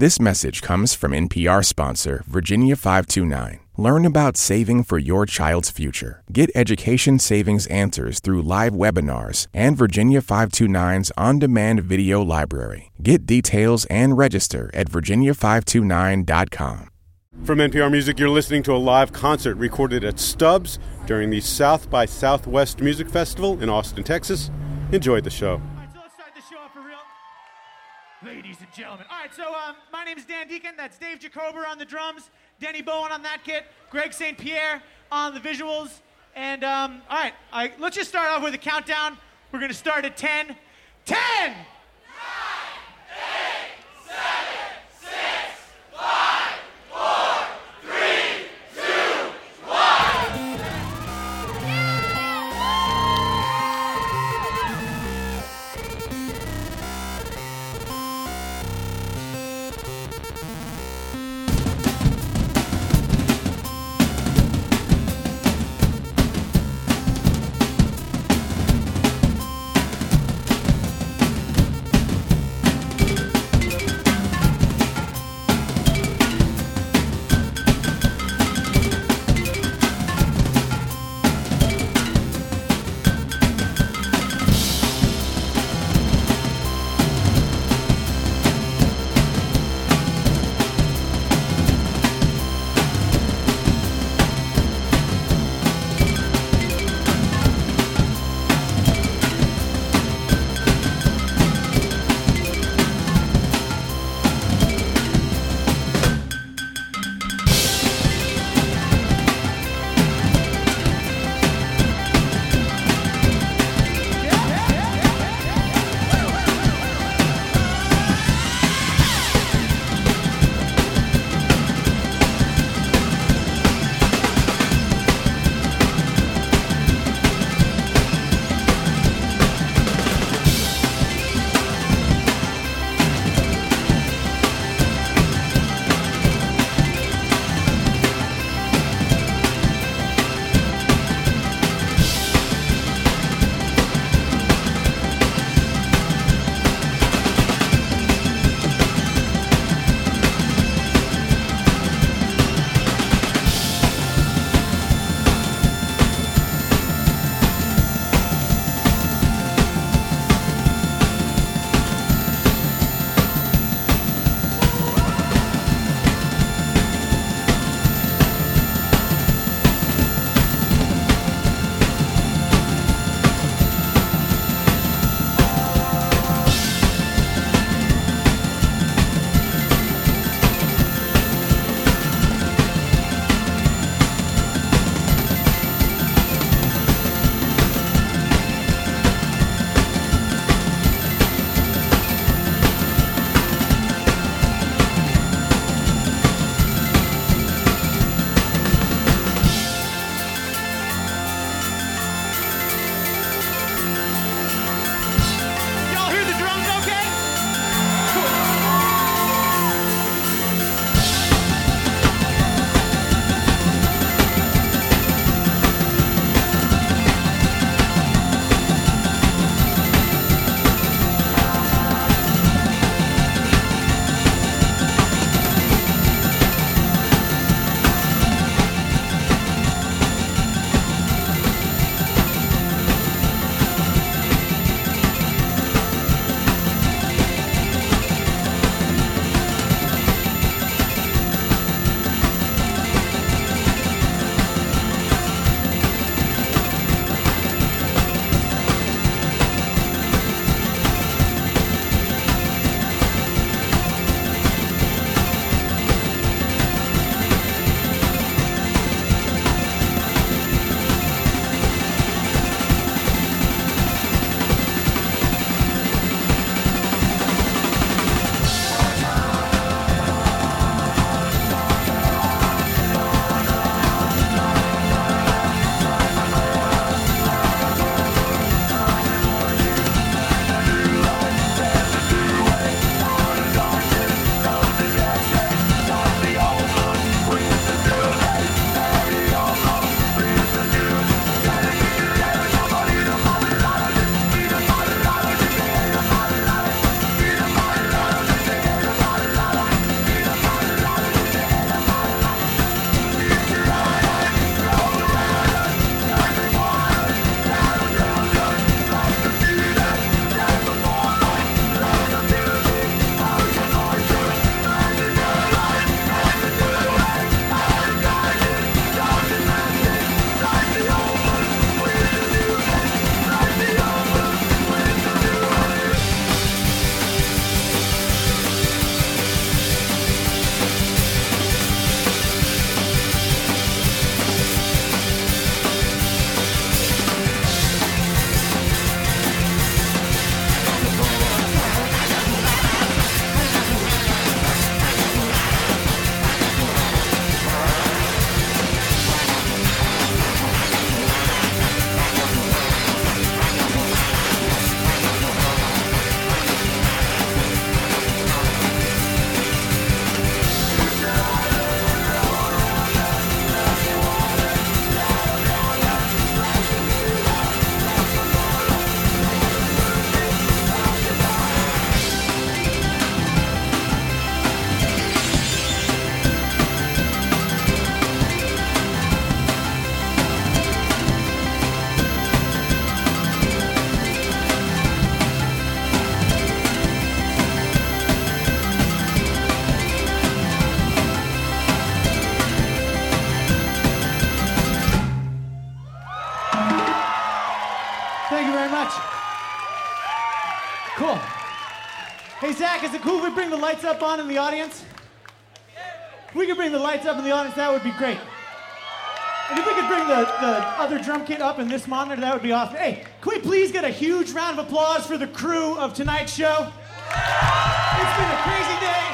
This message comes from NPR sponsor Virginia 529. Learn about saving for your child's future. Get education savings answers through live webinars and Virginia 529's on demand video library. Get details and register at virginia529.com. From NPR Music, you're listening to a live concert recorded at Stubbs during the South by Southwest Music Festival in Austin, Texas. Enjoy the show. Right, so um, my name is Dan Deacon. That's Dave Jacober on the drums, Denny Bowen on that kit, Greg St. Pierre on the visuals. And um, all right, let's just start off with a countdown. We're going to start at 10. 10! back. Lights up on in the audience? If we could bring the lights up in the audience, that would be great. And if we could bring the, the other drum kit up in this monitor, that would be awesome. Hey, can we please get a huge round of applause for the crew of tonight's show? It's been a crazy day.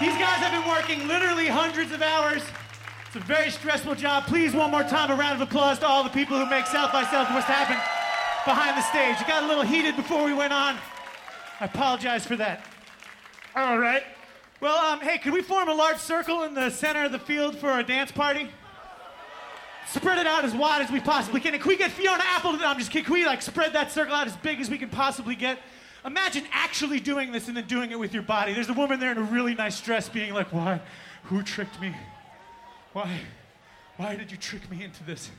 These guys have been working literally hundreds of hours. It's a very stressful job. Please, one more time, a round of applause to all the people who make South by Southwest happen behind the stage. It got a little heated before we went on. I apologize for that. All right. Well, um, hey, could we form a large circle in the center of the field for a dance party? Spread it out as wide as we possibly can. And can we get Fiona Apple I'm just kidding, can we like spread that circle out as big as we can possibly get? Imagine actually doing this and then doing it with your body. There's a woman there in a really nice dress being like, why? Who tricked me? Why? Why did you trick me into this?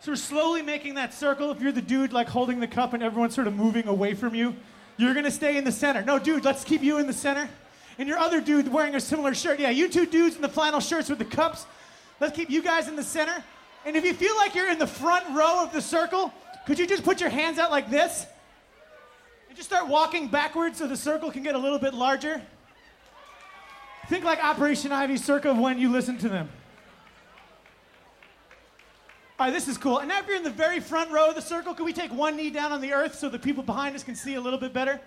So we're slowly making that circle. If you're the dude like holding the cup and everyone's sort of moving away from you, you're gonna stay in the center. No, dude, let's keep you in the center. And your other dude wearing a similar shirt. Yeah, you two dudes in the flannel shirts with the cups. Let's keep you guys in the center. And if you feel like you're in the front row of the circle, could you just put your hands out like this? And just start walking backwards so the circle can get a little bit larger. Think like Operation Ivy Circle when you listen to them. All right, this is cool. And now if you're in the very front row of the circle, can we take one knee down on the earth so the people behind us can see a little bit better?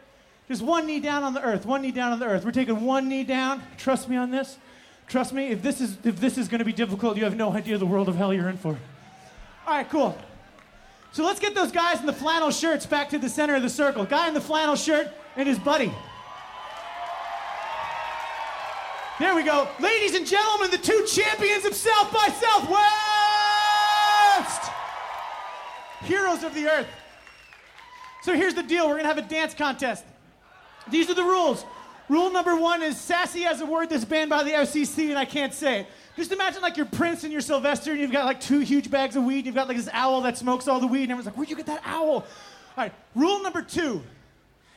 Just one knee down on the earth, one knee down on the earth. We're taking one knee down. Trust me on this. Trust me, if this is if this is going to be difficult, you have no idea the world of hell you're in for. All right, cool. So let's get those guys in the flannel shirts back to the center of the circle. Guy in the flannel shirt and his buddy. There we go. Ladies and gentlemen, the two champions of South by Southwest. Heroes of the earth. So here's the deal we're going to have a dance contest. These are the rules. Rule number one is sassy has a word that's banned by the FCC and I can't say it. Just imagine like you're Prince and you're Sylvester and you've got like two huge bags of weed. And you've got like this owl that smokes all the weed and everyone's like, where'd you get that owl? All right, rule number two.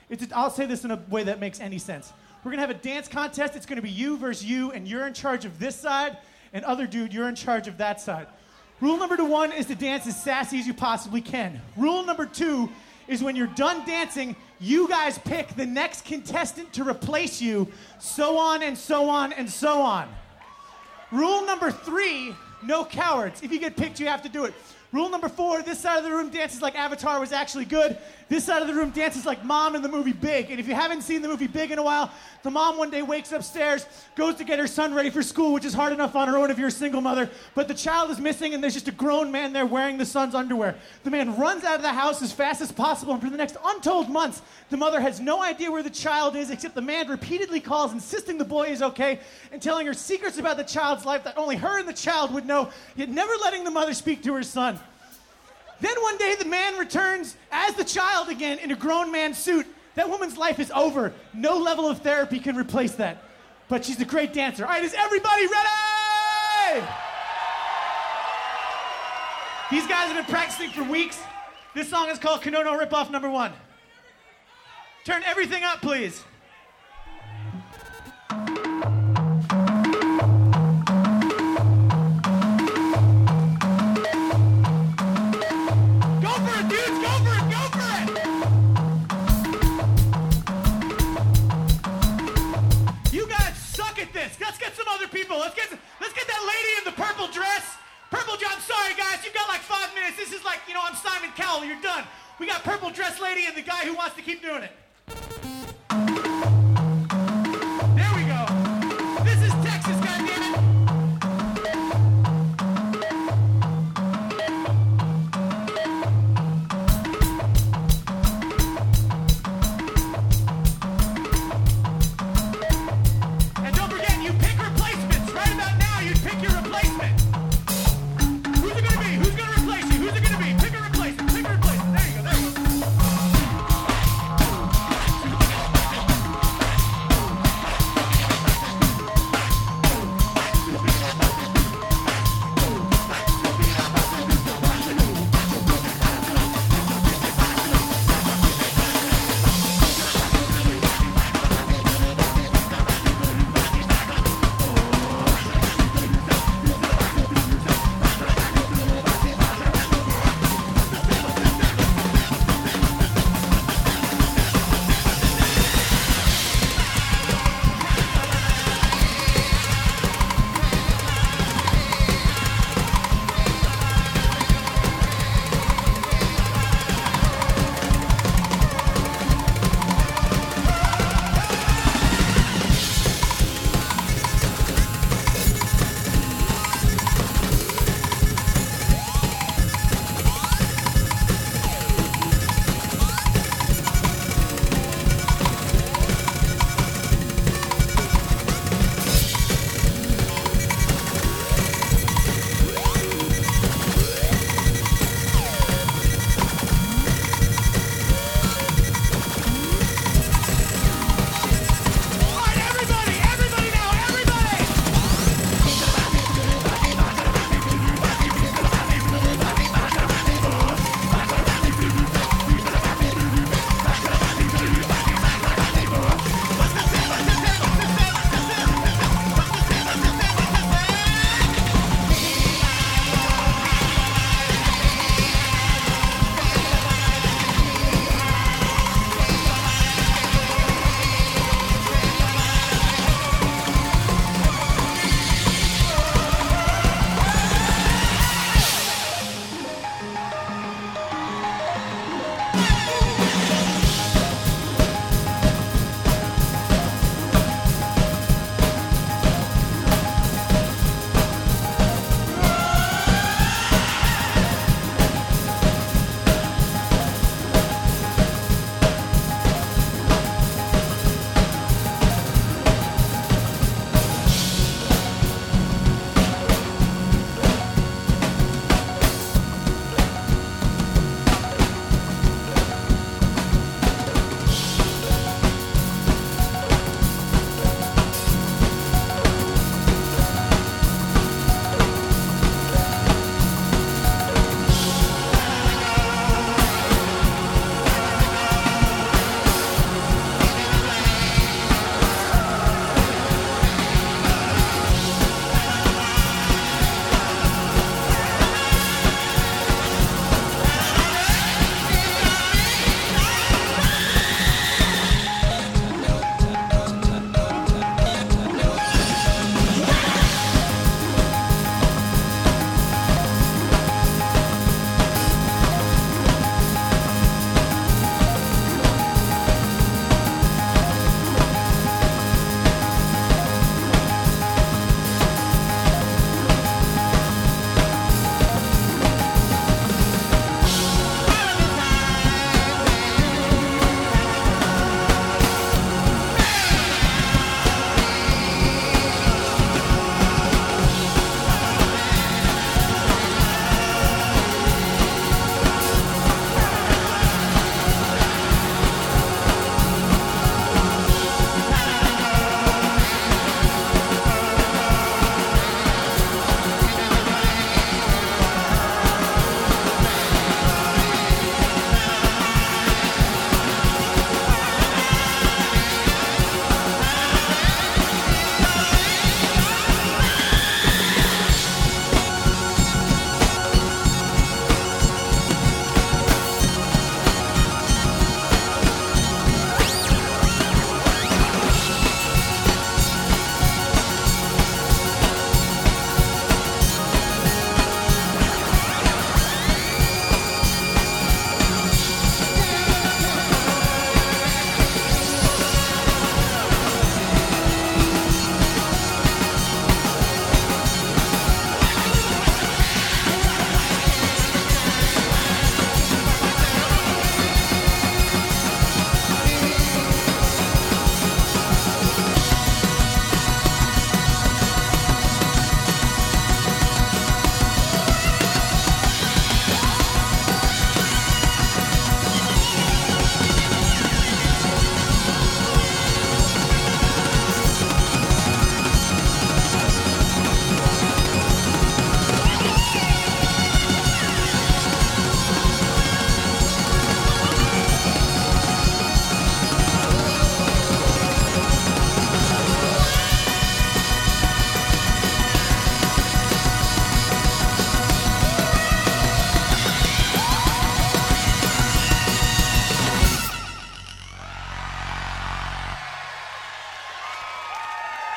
It's, I'll say this in a way that makes any sense. We're gonna have a dance contest. It's gonna be you versus you, and you're in charge of this side, and other dude, you're in charge of that side. Rule number one is to dance as sassy as you possibly can. Rule number two is when you're done dancing, you guys pick the next contestant to replace you, so on and so on and so on. Rule number three no cowards. If you get picked, you have to do it. Rule number four this side of the room dances like Avatar was actually good. This side of the room dances like mom in the movie Big. And if you haven't seen the movie Big in a while, the mom one day wakes upstairs, goes to get her son ready for school, which is hard enough on her own if you're a single mother. But the child is missing, and there's just a grown man there wearing the son's underwear. The man runs out of the house as fast as possible, and for the next untold months, the mother has no idea where the child is, except the man repeatedly calls, insisting the boy is okay, and telling her secrets about the child's life that only her and the child would know, yet never letting the mother speak to her son. Then one day the man returns as the child again in a grown man suit. That woman's life is over. No level of therapy can replace that. But she's a great dancer. All right, is everybody ready? These guys have been practicing for weeks. This song is called Konono Ripoff Number One. Turn everything up, please. Some other people. Let's get let's get that lady in the purple dress. Purple dress. I'm sorry, guys. You've got like five minutes. This is like you know I'm Simon Cowell. You're done. We got purple dress lady and the guy who wants to keep doing it.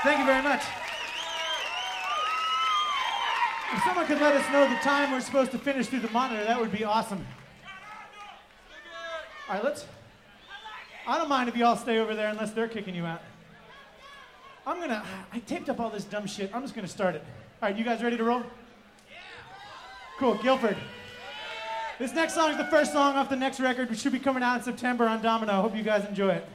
Thank you very much. If someone could let us know the time we're supposed to finish through the monitor, that would be awesome. All right, let's. I don't mind if you all stay over there unless they're kicking you out. I'm gonna. I taped up all this dumb shit. I'm just gonna start it. All right, you guys ready to roll? Yeah. Cool, Guilford. This next song is the first song off the next record, which should be coming out in September on Domino. Hope you guys enjoy it.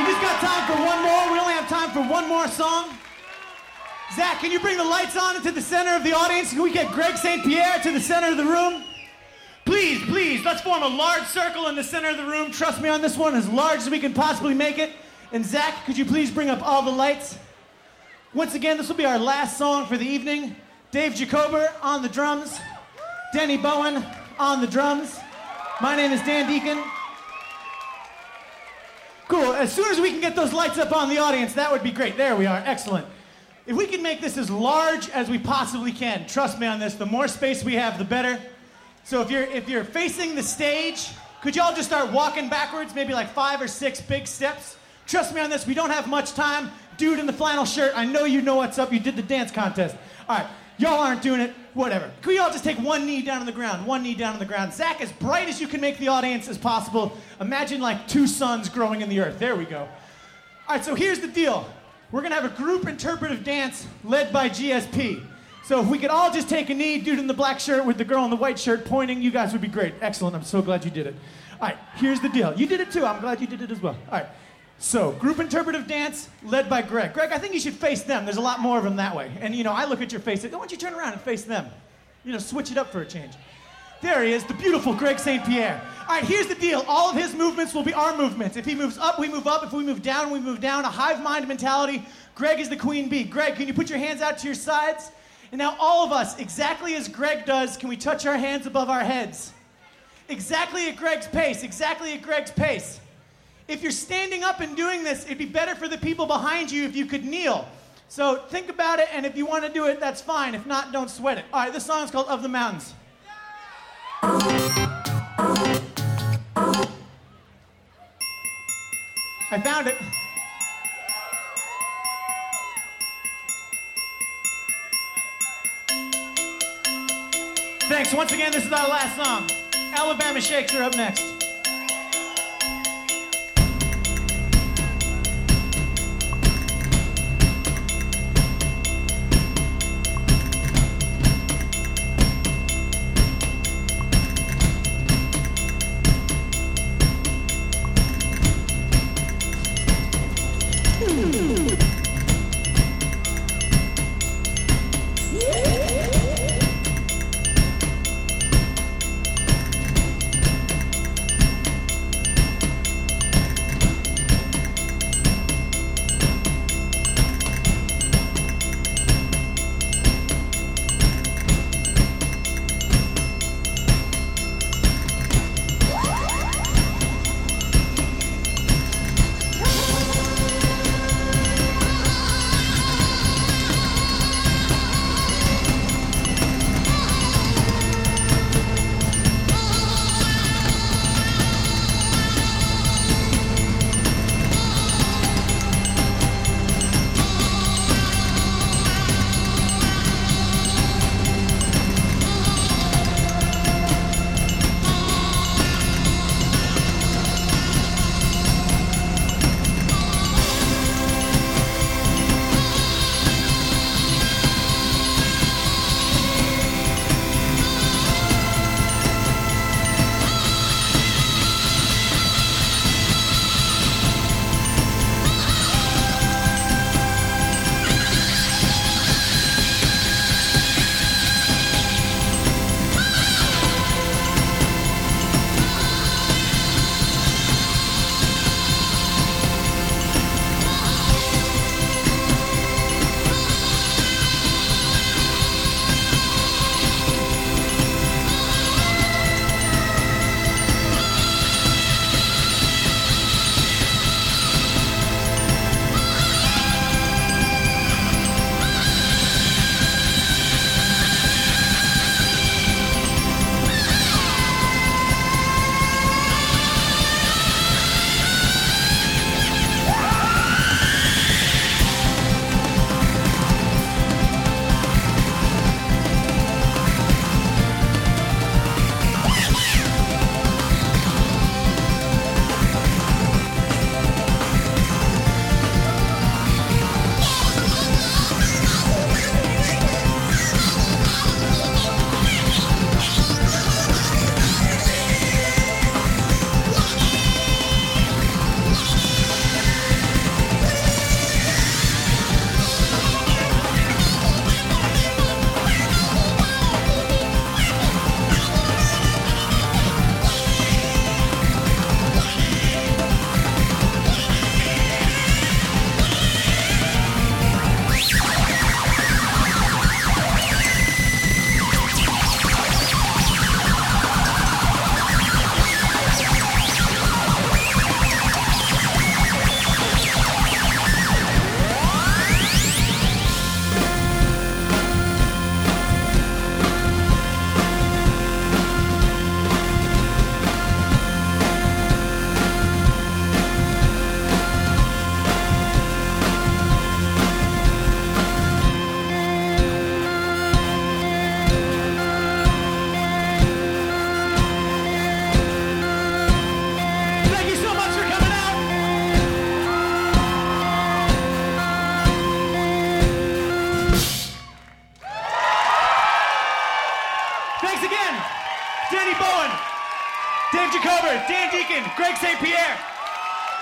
We just got time for one more. We only have time for one more song. Zach, can you bring the lights on into the center of the audience? Can we get Greg St. Pierre to the center of the room? Please, please, let's form a large circle in the center of the room. Trust me on this one, as large as we can possibly make it. And Zach, could you please bring up all the lights? Once again, this will be our last song for the evening. Dave Jacober on the drums, Denny Bowen on the drums. My name is Dan Deacon. Cool. As soon as we can get those lights up on the audience, that would be great. There we are. Excellent. If we can make this as large as we possibly can, trust me on this, the more space we have, the better. So if you're if you're facing the stage, could y'all just start walking backwards, maybe like five or six big steps? Trust me on this, we don't have much time. Dude in the flannel shirt, I know you know what's up. You did the dance contest. All right, y'all aren't doing it. Whatever. Can we all just take one knee down on the ground? One knee down on the ground. Zach, as bright as you can make the audience as possible. Imagine like two suns growing in the earth. There we go. All right, so here's the deal. We're gonna have a group interpretive dance led by GSP. So if we could all just take a knee, dude in the black shirt with the girl in the white shirt pointing, you guys would be great. Excellent. I'm so glad you did it. All right, here's the deal. You did it too. I'm glad you did it as well. All right. So, group interpretive dance led by Greg. Greg, I think you should face them. There's a lot more of them that way. And you know, I look at your face. Why don't you turn around and face them? You know, switch it up for a change. There he is, the beautiful Greg St. Pierre. All right, here's the deal. All of his movements will be our movements. If he moves up, we move up. If we move down, we move down. A hive mind mentality. Greg is the queen bee. Greg, can you put your hands out to your sides? And now, all of us, exactly as Greg does, can we touch our hands above our heads? Exactly at Greg's pace. Exactly at Greg's pace. If you're standing up and doing this, it'd be better for the people behind you if you could kneel. So think about it, and if you want to do it, that's fine. If not, don't sweat it. All right, this song is called Of the Mountains. I found it. Thanks. Once again, this is our last song. Alabama Shakes are up next.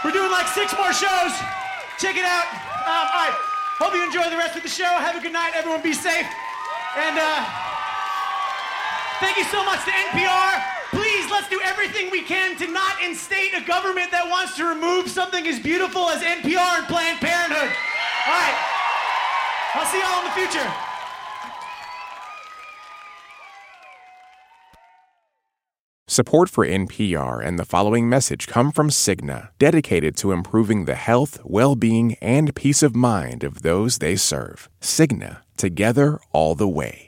We're doing like six more shows. Check it out. Um, all right. Hope you enjoy the rest of the show. Have a good night. Everyone be safe. And uh, thank you so much to NPR. Please, let's do everything we can to not instate a government that wants to remove something as beautiful as NPR and Planned Parenthood. All right. I'll see y'all in the future. Support for NPR and the following message come from Cigna, dedicated to improving the health, well being, and peace of mind of those they serve. Cigna, together all the way.